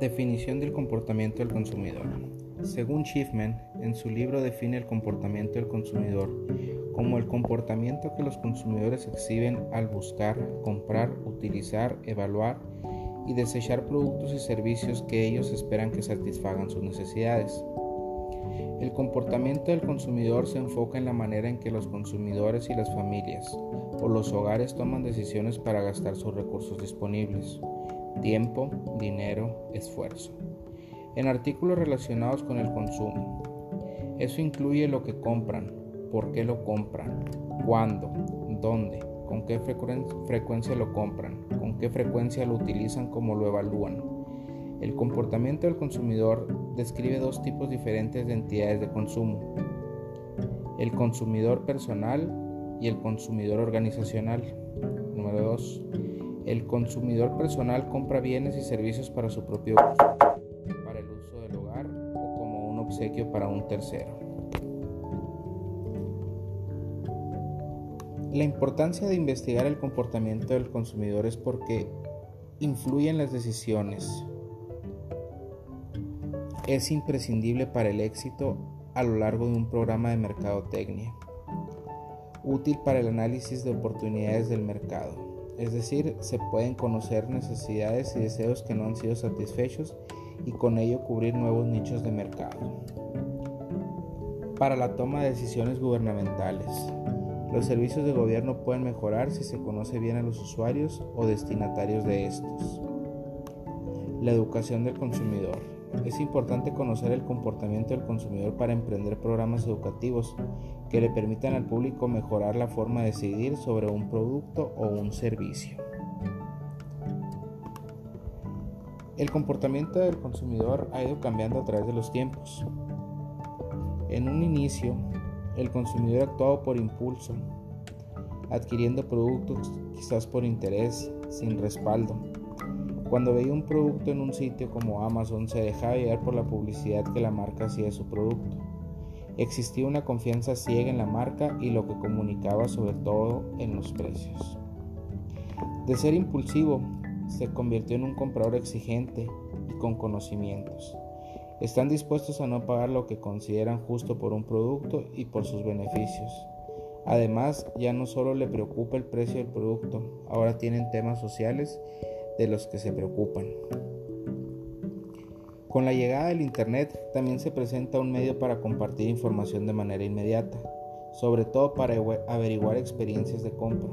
Definición del comportamiento del consumidor. Según Schiffman, en su libro define el comportamiento del consumidor como el comportamiento que los consumidores exhiben al buscar, comprar, utilizar, evaluar y desechar productos y servicios que ellos esperan que satisfagan sus necesidades. El comportamiento del consumidor se enfoca en la manera en que los consumidores y las familias o los hogares toman decisiones para gastar sus recursos disponibles, tiempo, dinero, esfuerzo, en artículos relacionados con el consumo. Eso incluye lo que compran, por qué lo compran, cuándo, dónde, con qué frecuencia lo compran, con qué frecuencia lo utilizan, cómo lo evalúan. El comportamiento del consumidor describe dos tipos diferentes de entidades de consumo. El consumidor personal y el consumidor organizacional. Número 2. El consumidor personal compra bienes y servicios para su propio uso, para el uso del hogar o como un obsequio para un tercero. La importancia de investigar el comportamiento del consumidor es porque influye en las decisiones. Es imprescindible para el éxito a lo largo de un programa de mercadotecnia, útil para el análisis de oportunidades del mercado. Es decir, se pueden conocer necesidades y deseos que no han sido satisfechos y con ello cubrir nuevos nichos de mercado. Para la toma de decisiones gubernamentales. Los servicios de gobierno pueden mejorar si se conoce bien a los usuarios o destinatarios de estos. La educación del consumidor. Es importante conocer el comportamiento del consumidor para emprender programas educativos que le permitan al público mejorar la forma de decidir sobre un producto o un servicio. El comportamiento del consumidor ha ido cambiando a través de los tiempos. En un inicio, el consumidor actuaba por impulso, adquiriendo productos quizás por interés, sin respaldo. Cuando veía un producto en un sitio como Amazon se dejaba llevar por la publicidad que la marca hacía de su producto. Existía una confianza ciega en la marca y lo que comunicaba sobre todo en los precios. De ser impulsivo, se convirtió en un comprador exigente y con conocimientos. Están dispuestos a no pagar lo que consideran justo por un producto y por sus beneficios. Además, ya no solo le preocupa el precio del producto, ahora tienen temas sociales de los que se preocupan. Con la llegada del Internet también se presenta un medio para compartir información de manera inmediata, sobre todo para averiguar experiencias de compra.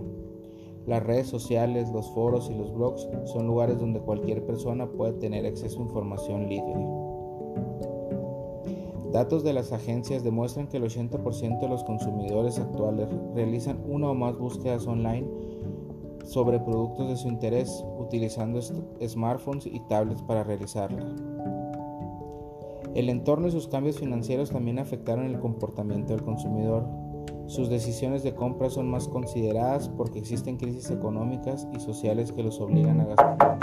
Las redes sociales, los foros y los blogs son lugares donde cualquier persona puede tener acceso a información libre. Datos de las agencias demuestran que el 80% de los consumidores actuales realizan una o más búsquedas online sobre productos de su interés utilizando smartphones y tablets para realizarla. El entorno y sus cambios financieros también afectaron el comportamiento del consumidor. Sus decisiones de compra son más consideradas porque existen crisis económicas y sociales que los obligan a gastar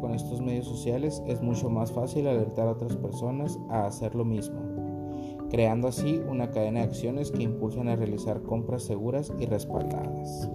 con estos medios sociales es mucho más fácil alertar a otras personas a hacer lo mismo, creando así una cadena de acciones que impulsan a realizar compras seguras y respaldadas.